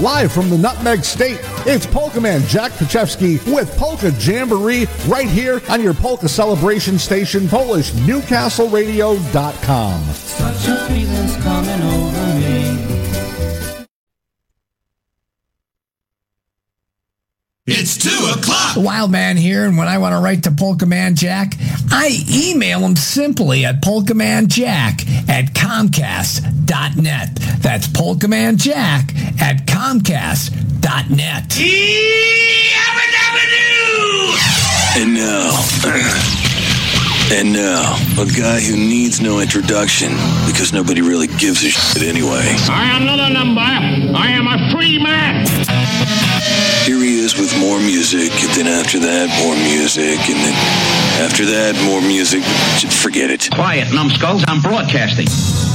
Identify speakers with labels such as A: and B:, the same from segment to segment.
A: live from the Nutmeg State. It's Polka Man Jack Pachewski with Polka Jamboree right here on your Polka Celebration Station, PolishNewcastleRadio.com.
B: Such a feeling's coming over me.
C: It's two o'clock.
D: The Wild Man here, and when I want to write to Polka Man Jack, I email him simply at polkamanjack at comcast.net. That's polkamanjack at comcast.net.
E: And now, and now, a guy who needs no introduction because nobody really gives a shit anyway.
F: I am not a number. I am a free man.
E: Here he is with more music, and then after that, more music, and then after that, more music. Forget it.
F: Quiet, numbskulls. I'm broadcasting.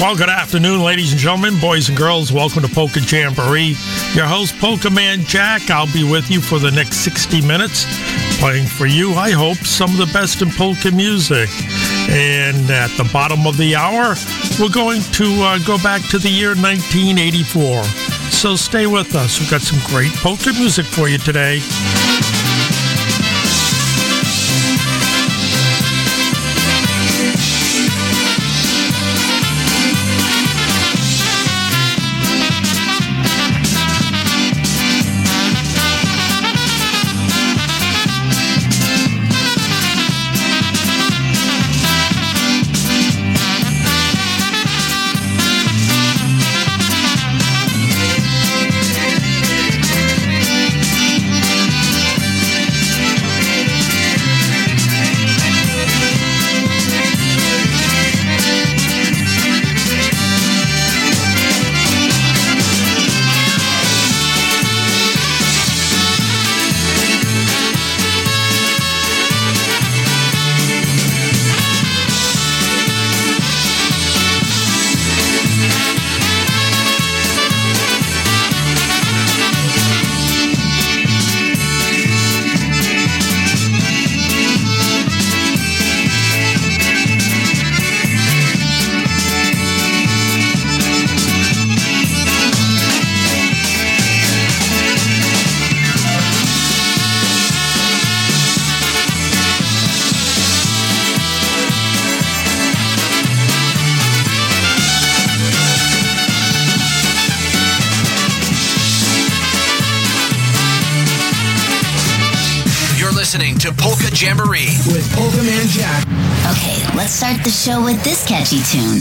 G: Well, good afternoon, ladies and gentlemen, boys and girls. Welcome to Polka Jamboree. Your host, Polka Man Jack. I'll be with you for the next 60 minutes, playing for you, I hope, some of the best in polka music. And at the bottom of the hour, we're going to uh, go back to the year 1984. So stay with us. We've got some great polka music for you today.
H: Jamboree
D: with Polka Man Jack.
I: Okay, let's start the show with this catchy tune.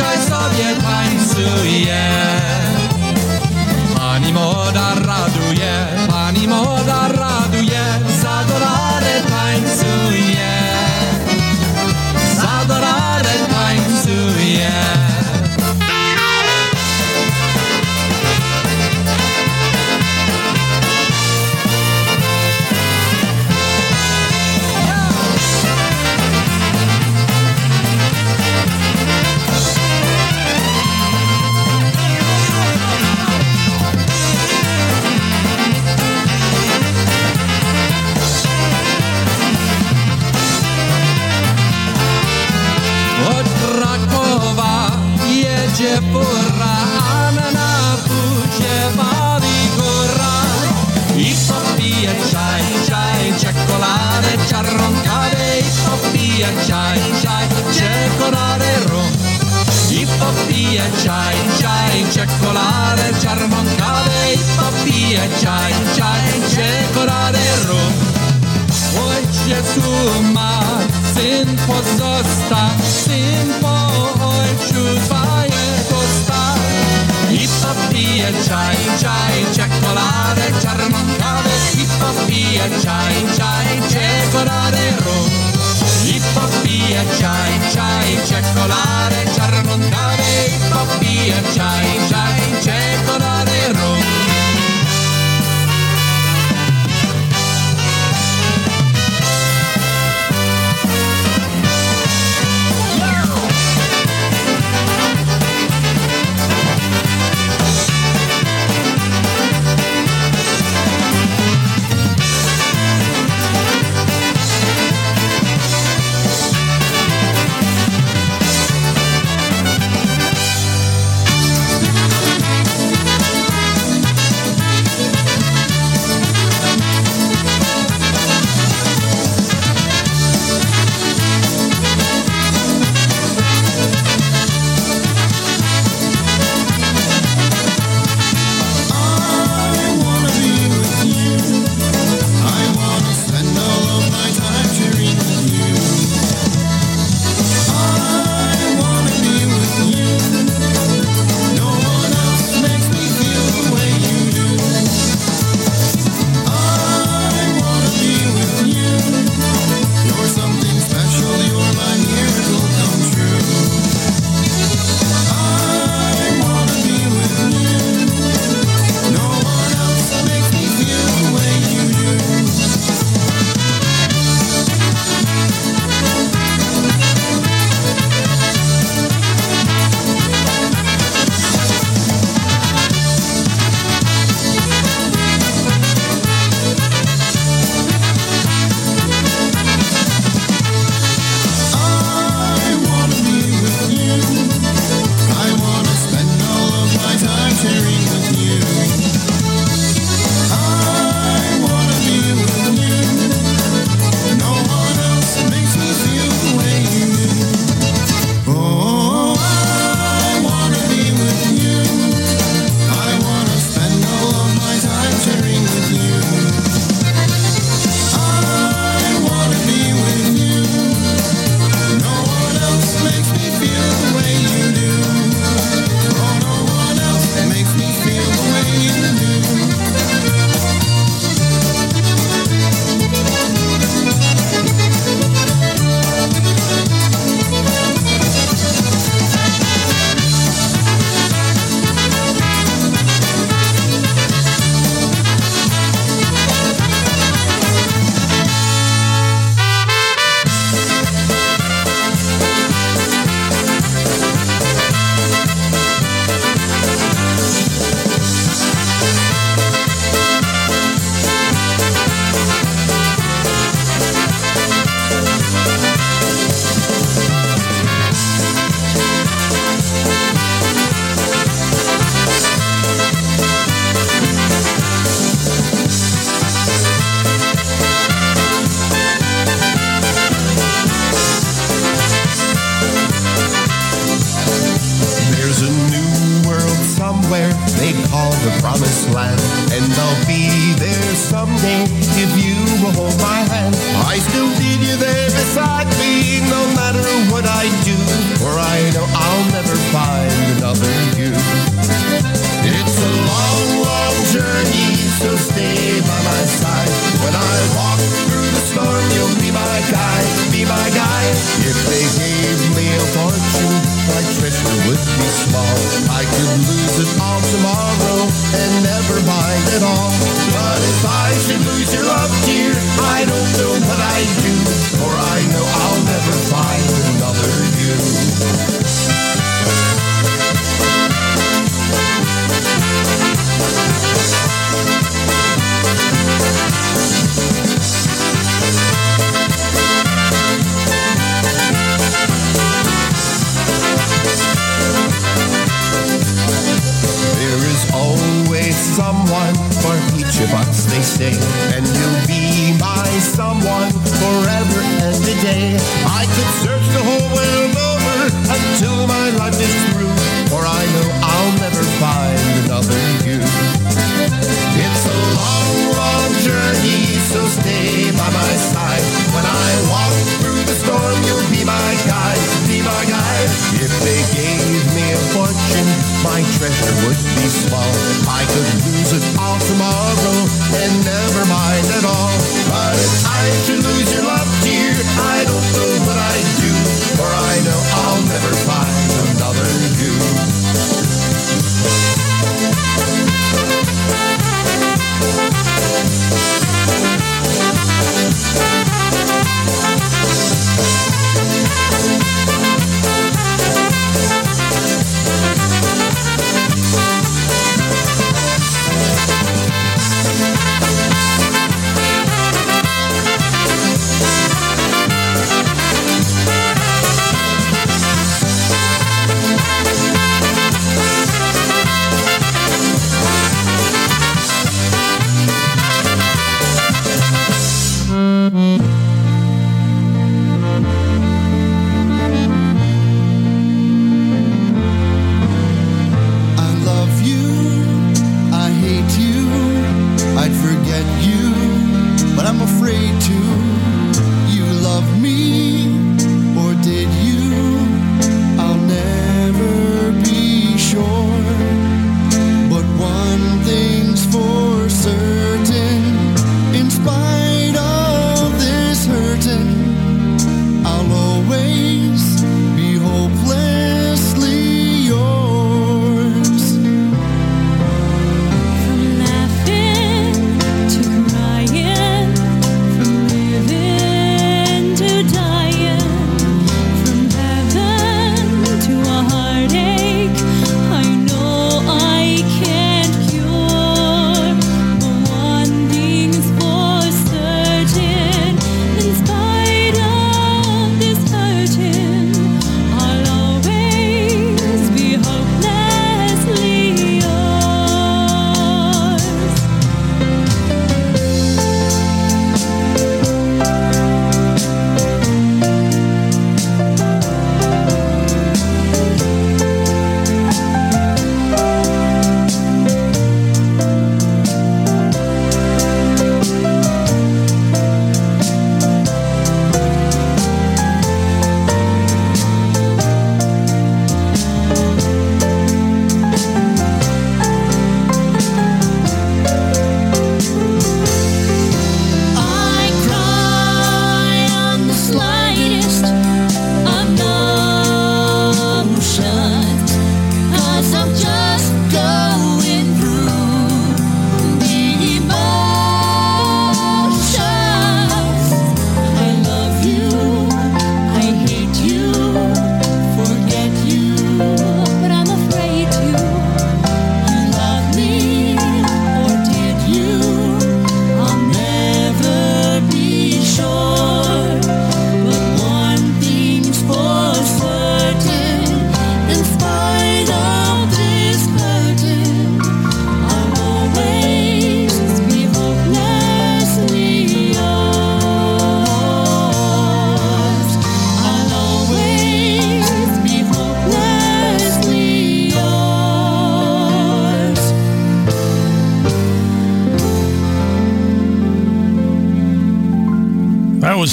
B: Dzisiaj sobie tańcuje. Pani młoda raduje, pani młoda raduje, porra anana buce bavi corra i poppi e c'hai c'hai c'è colare c'è roncare i poppi e c'hai c'hai c'è colare ron i poppi e c'hai c'hai c'è colare c'è roncare i poppi e c'hai c'hai c'è colare ron Oi Gesù ma sin pozosta sin pozosta popije czaj, czaj, czekoladę, czarną kawę. I popije czaj, czaj, czekoladę, rum. I popije czaj, czaj, czekoladę, czarną kawę. I popije czaj, czaj, czekoladę,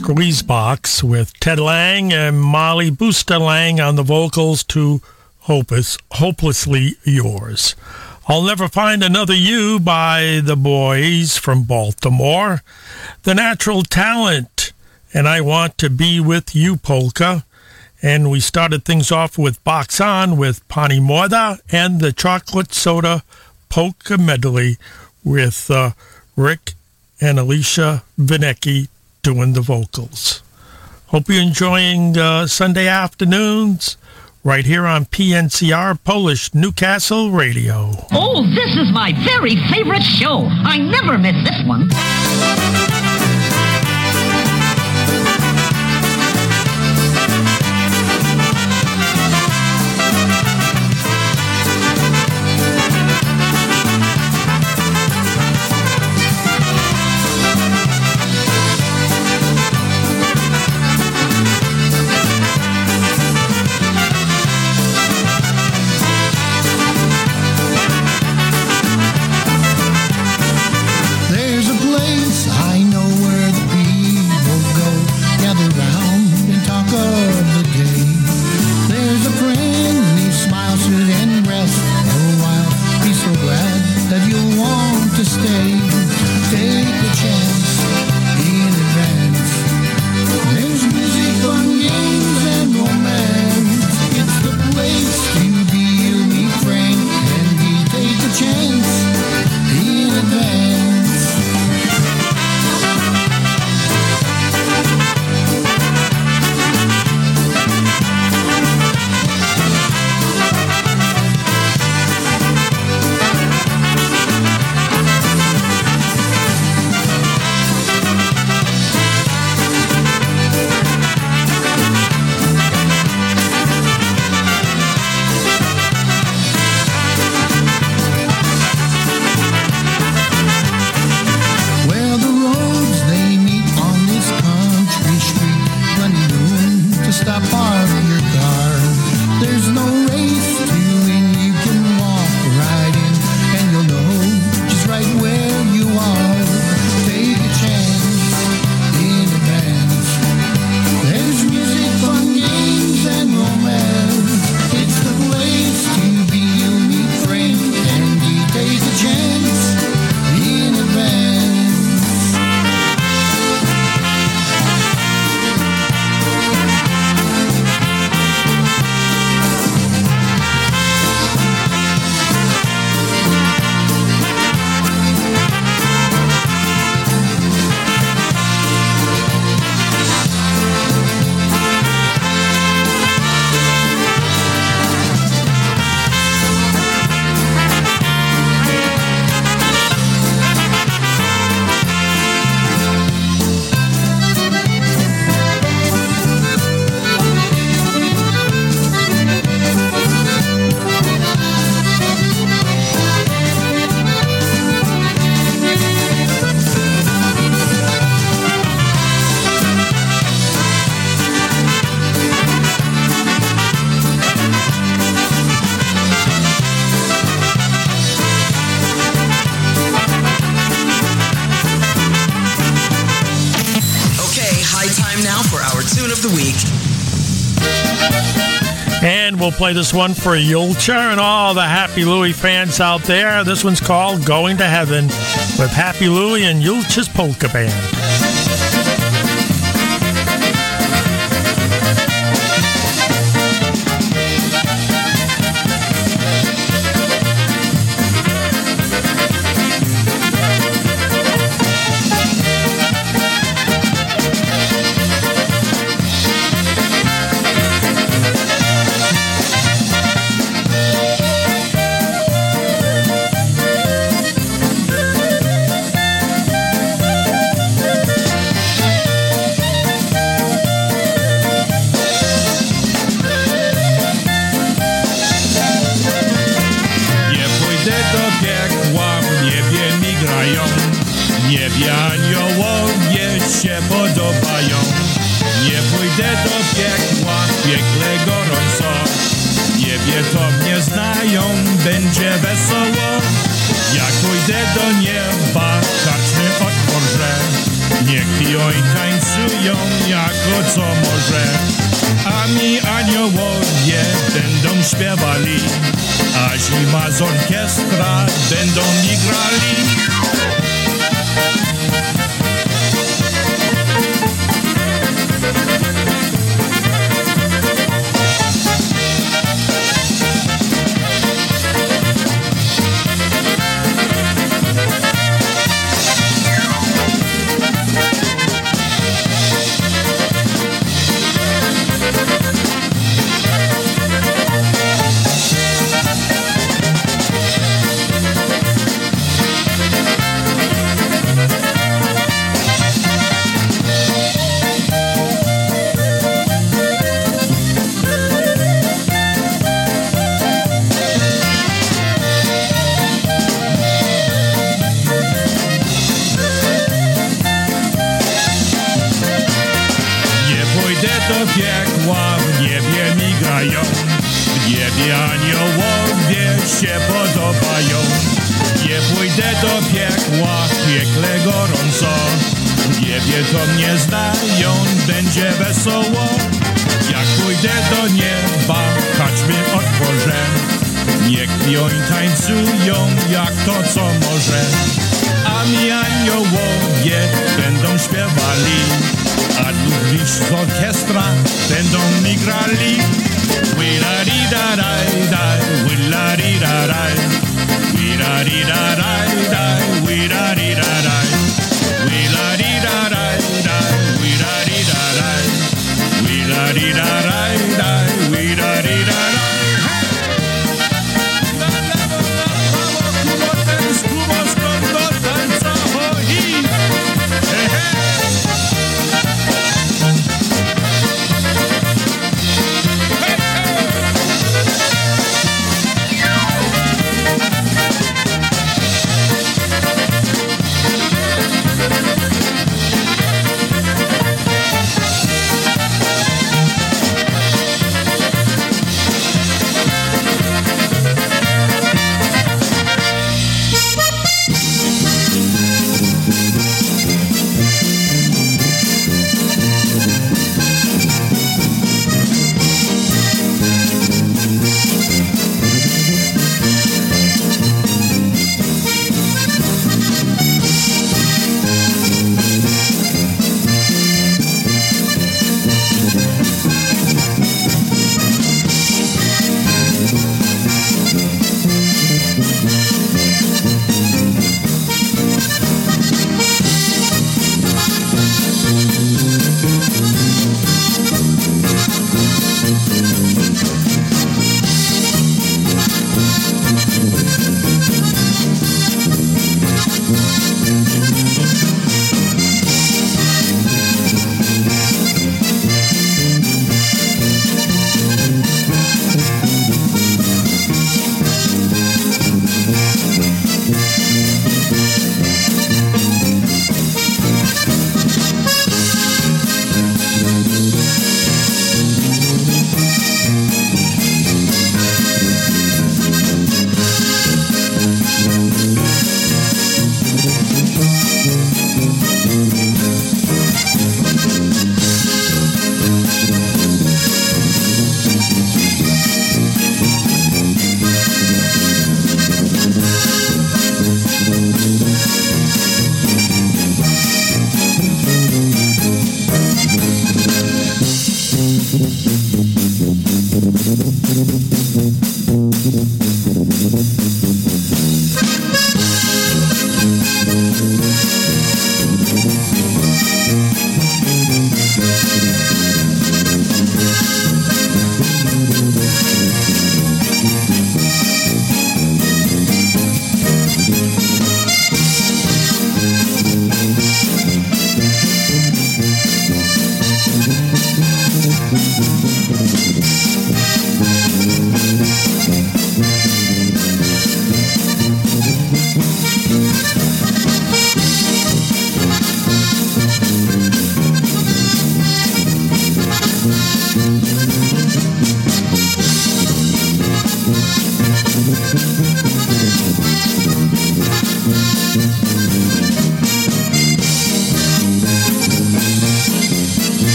G: Squeezebox with Ted Lang and Molly Booster Lang on the vocals to Hopeless, Hopelessly Yours. I'll Never Find Another You by the boys from Baltimore. The Natural Talent and I Want to Be With You Polka. And we started things off with Box On with Pani Moda and the Chocolate Soda Polka Medley with uh, Rick and Alicia Vinecki doing the vocals. Hope you're enjoying uh, Sunday afternoons right here on PNCR Polish Newcastle Radio.
J: Oh, this is my very favorite show. I never miss this one.
K: Place. I know we'll
G: play this one for Julcia and all the Happy Louie fans out there. This one's called Going to Heaven with Happy Louie and Julcia's Polka Band.
L: niech joj tańcują jako co może. A mi aniołowie będą śpiewali, a zima z orkiestra będą mi grali. dee da dee da wee da
G: da.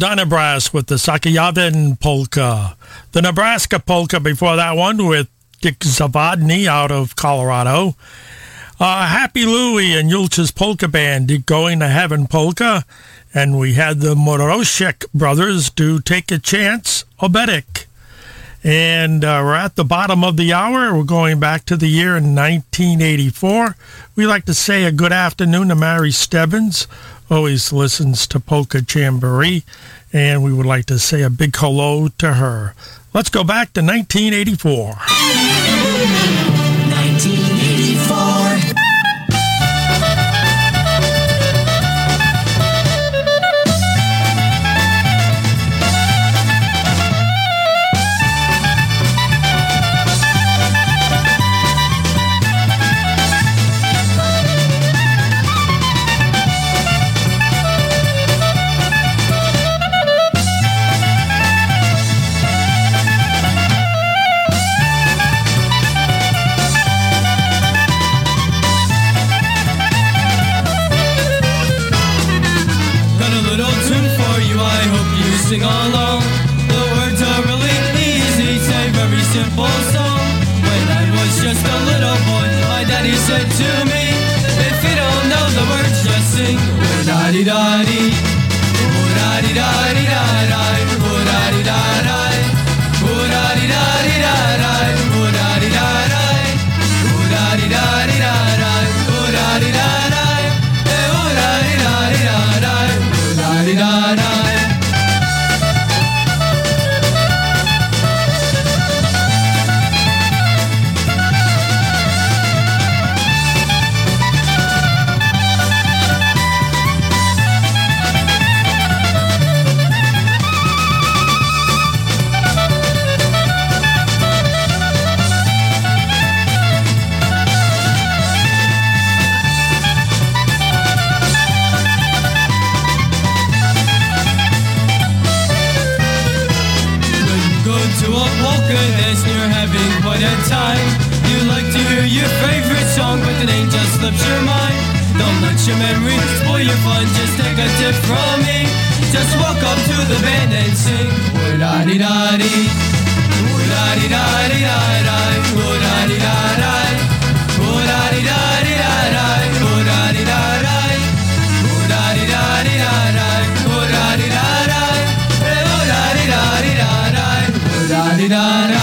G: Donna Brass with the Sakayavin polka. The Nebraska polka before that one with Dick Zavadny out of Colorado. Uh, Happy Louie and Yulch's Polka Band going to Heaven Polka. And we had the Moroshek brothers do Take a Chance, Obetic. And uh, we're at the bottom of the hour. We're going back to the year in 1984. We like to say a good afternoon to Mary Stebbins, always listens to Polka Jamboree, and we would like to say a big hello to her. Let's go back to 1984.
I: 1984.
M: Song, but the name just slips your mind. Don't let your memories spoil your fun, just take a tip from me. Just walk up to the band and sing. Woody-da-dee-da-dee. Woody-da-dee-da-dee-da-dee. Woody-da-dee-da-dee. Woody-da-dee-da-dee-da-dee. Woody-da-dee-da-dee. Eh, woody-da-dee-da-dee-da-dee.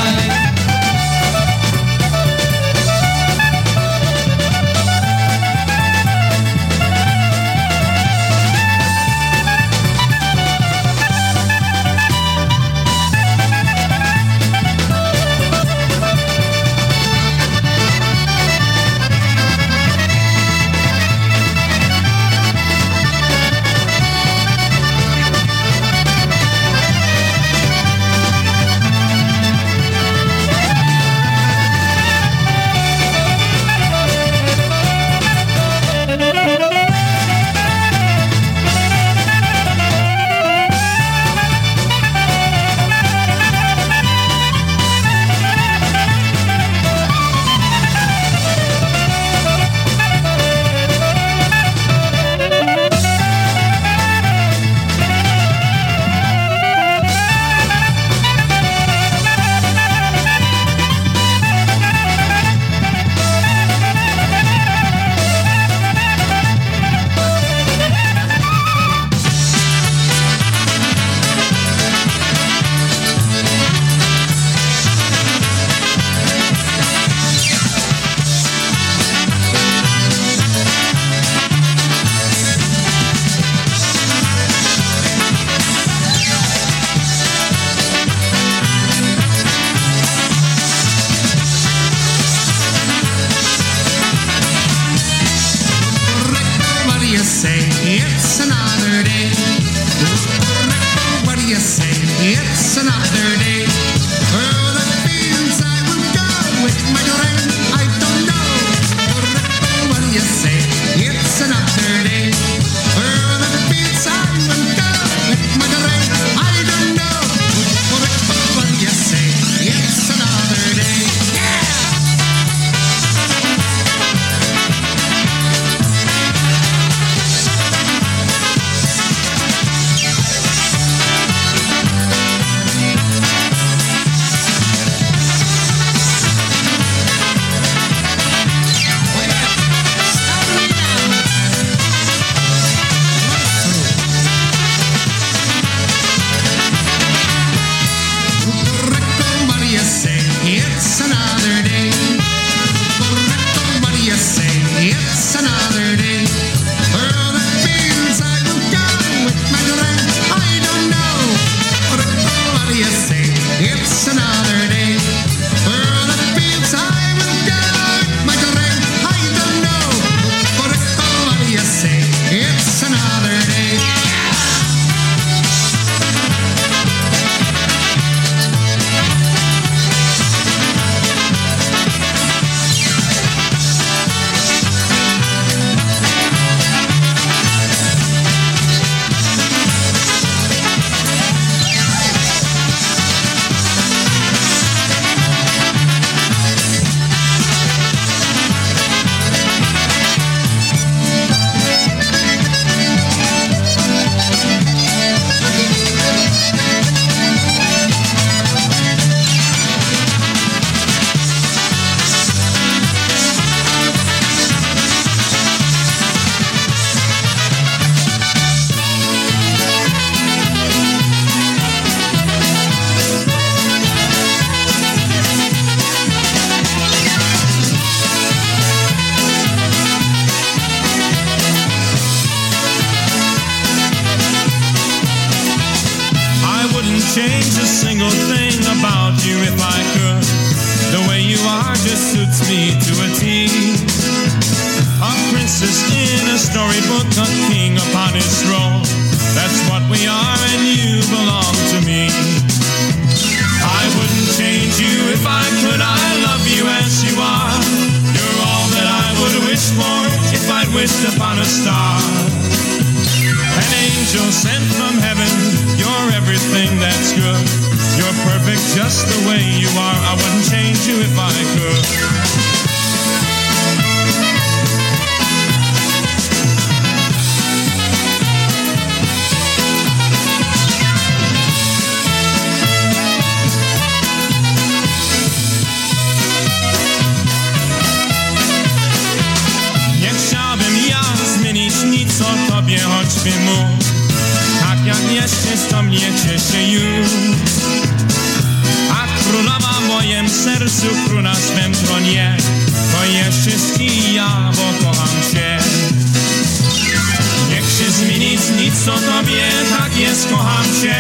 L: co tobie, tak jest, kocham cię.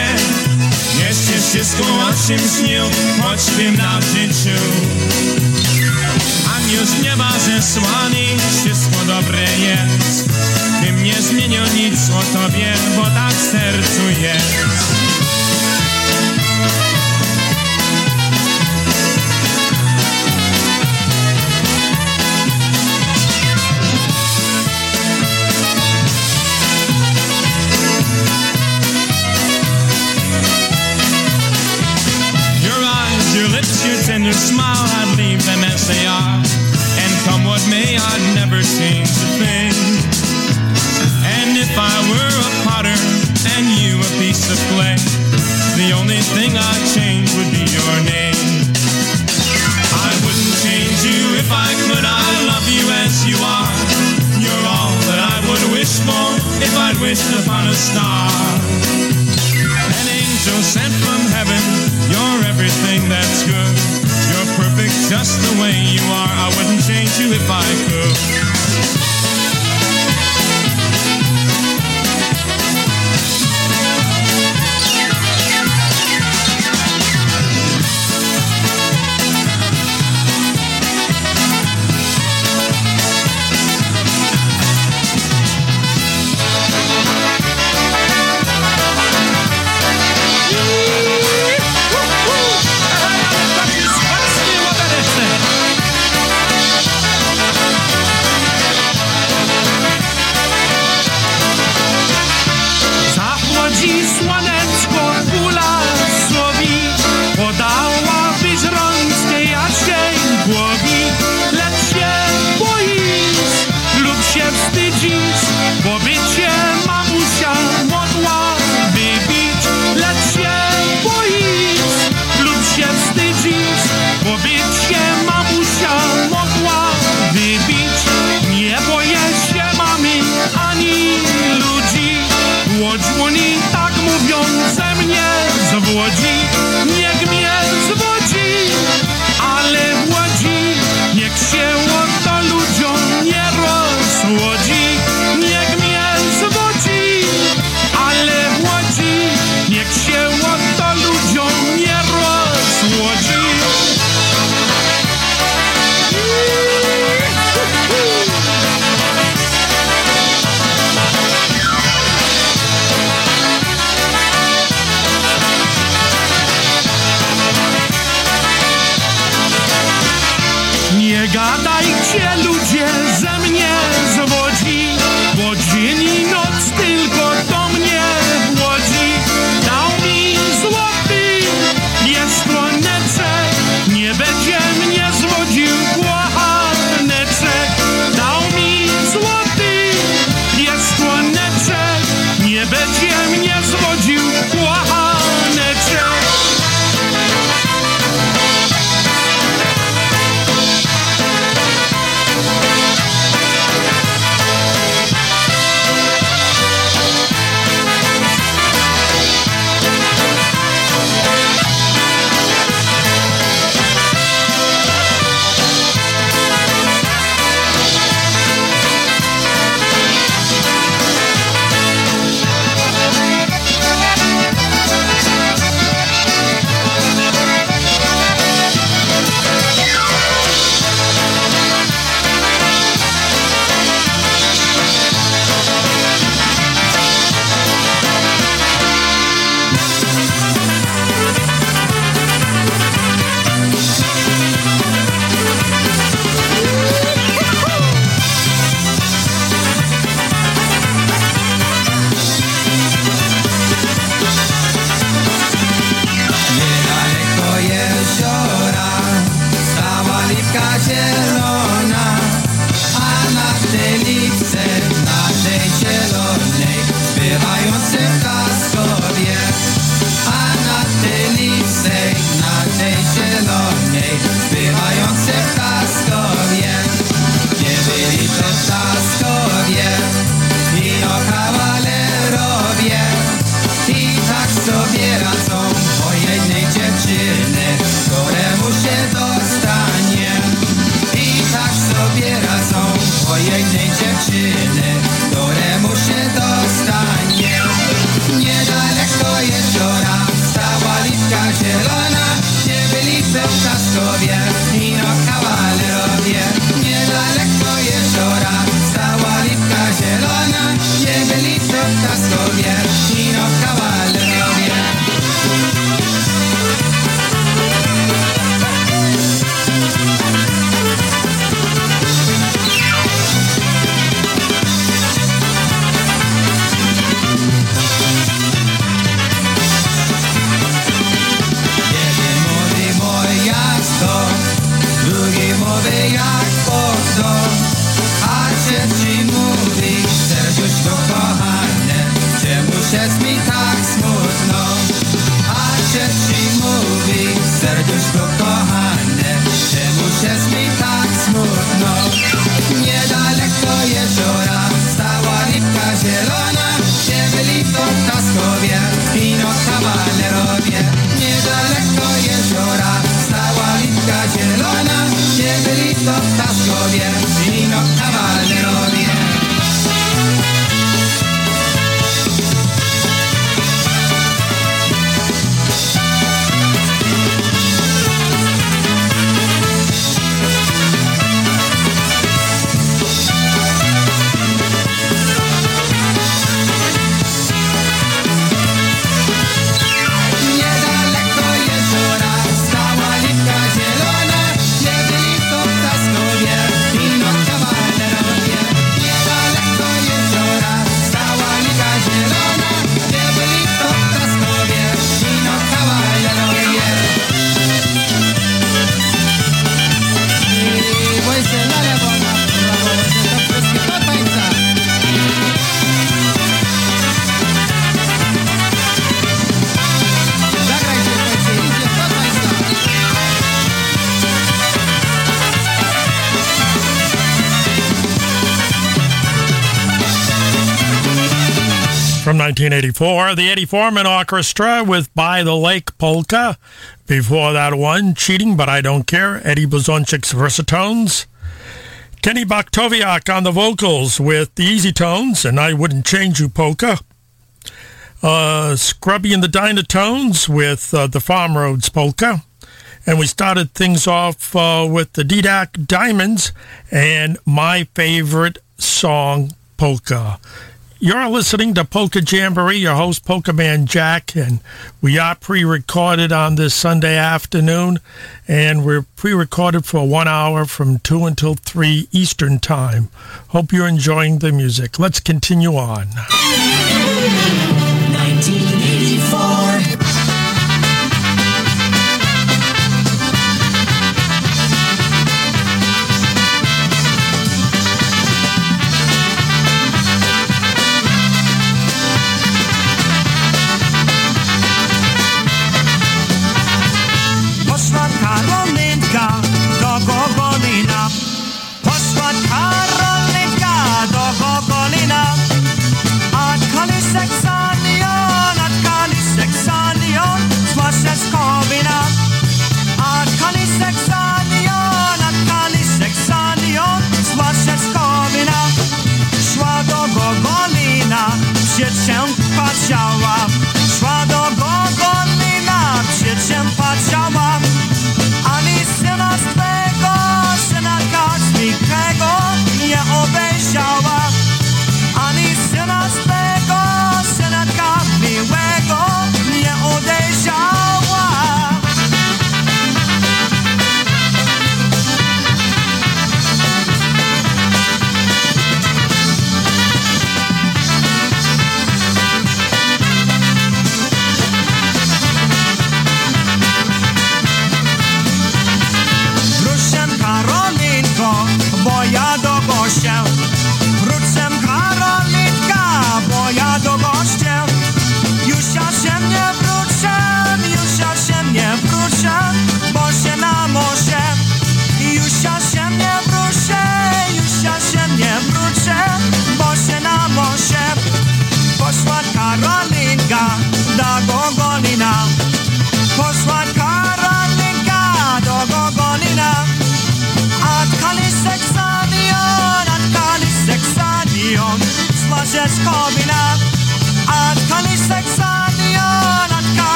L: Jeszcze wszystko o czym śnił, choćbym na życiu. Anioł nie ma zesłany, wszystko dobre jest. Bym nie zmienił nic o tobie, bo tak sercu jest. placed upon a star. An angel sent from heaven, you're everything that's good. You're perfect just the way you are. I wouldn't change you if I could.
G: 1984, the Eddie Forman Orchestra with By the Lake Polka. Before that one, Cheating But I Don't Care, Eddie Blazonczyk's Versatones. Kenny Baktoviak on the vocals with the Easy Tones and I Wouldn't Change You Polka. Uh, Scrubby and the Dynatones with uh, the Farm Roads Polka. And we started things off uh, with the Didac Diamonds and my favorite song, Polka. You're listening to Polka Jamboree, your host, Polkaman Jack, and we are pre-recorded on this Sunday afternoon, and we're pre-recorded for one hour from 2 until 3 Eastern Time. Hope you're enjoying the music. Let's continue on.
N: show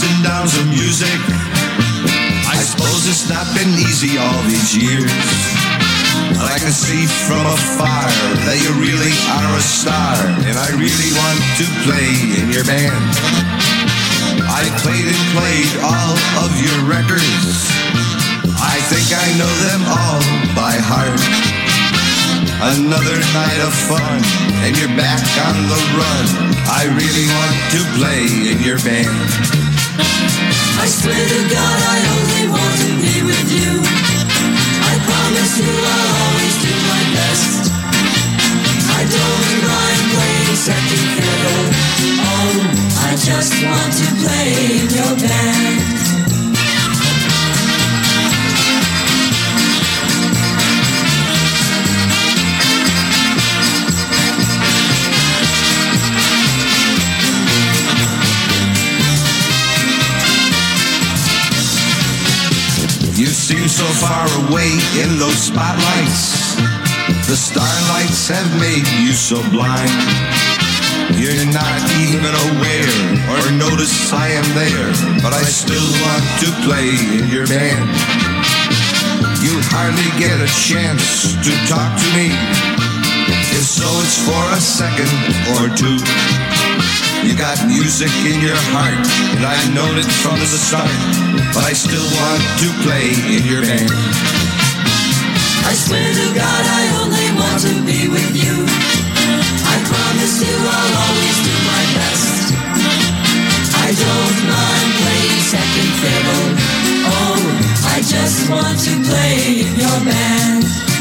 N: and downs of music. I suppose it's not been easy all these years. But I can see from afar that you really are a star, and I really want to play in your band. I played and played all of your records. I think I know them all by heart. Another night of fun, and you're back on the run. I really want to play in your band.
O: I swear to God, I only want to be with you. I promise you I'll always do my best. I don't mind playing second fiddle. Oh, I just want to play in your band.
N: Seem so far away in those spotlights. The starlights have made you so blind. You're not even aware or notice I am there, but I still want to play in your band. You hardly get a chance to talk to me. If so, it's for a second or two. You got music in your heart, and I've known it from the start. But I still want to play in your band.
O: I swear to God, I only want to be with you. I promise you I'll always do my best. I don't mind playing second fiddle. Oh, I just want to play in your band.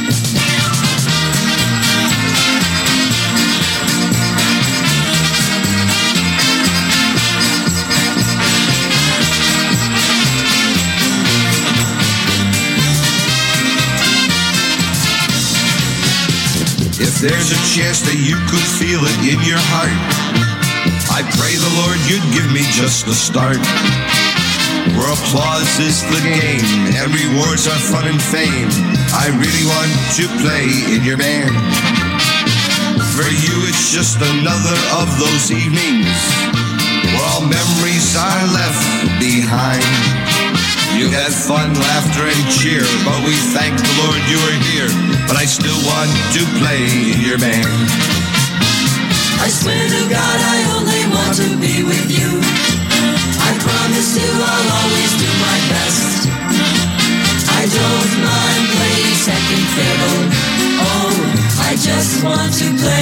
N: If there's a chance that you could feel it in your heart, I pray the Lord you'd give me just the start. Where applause is the game and rewards are fun and fame. I really want to play in your band. For you, it's just another of those evenings where all memories are left behind. You had fun, laughter, and cheer, but we thank the Lord you are here. But I still want to play in your band.
O: I swear to God, I only want to be with you. I promise you I'll always do my best. I don't mind playing second fiddle. Oh, I just want to play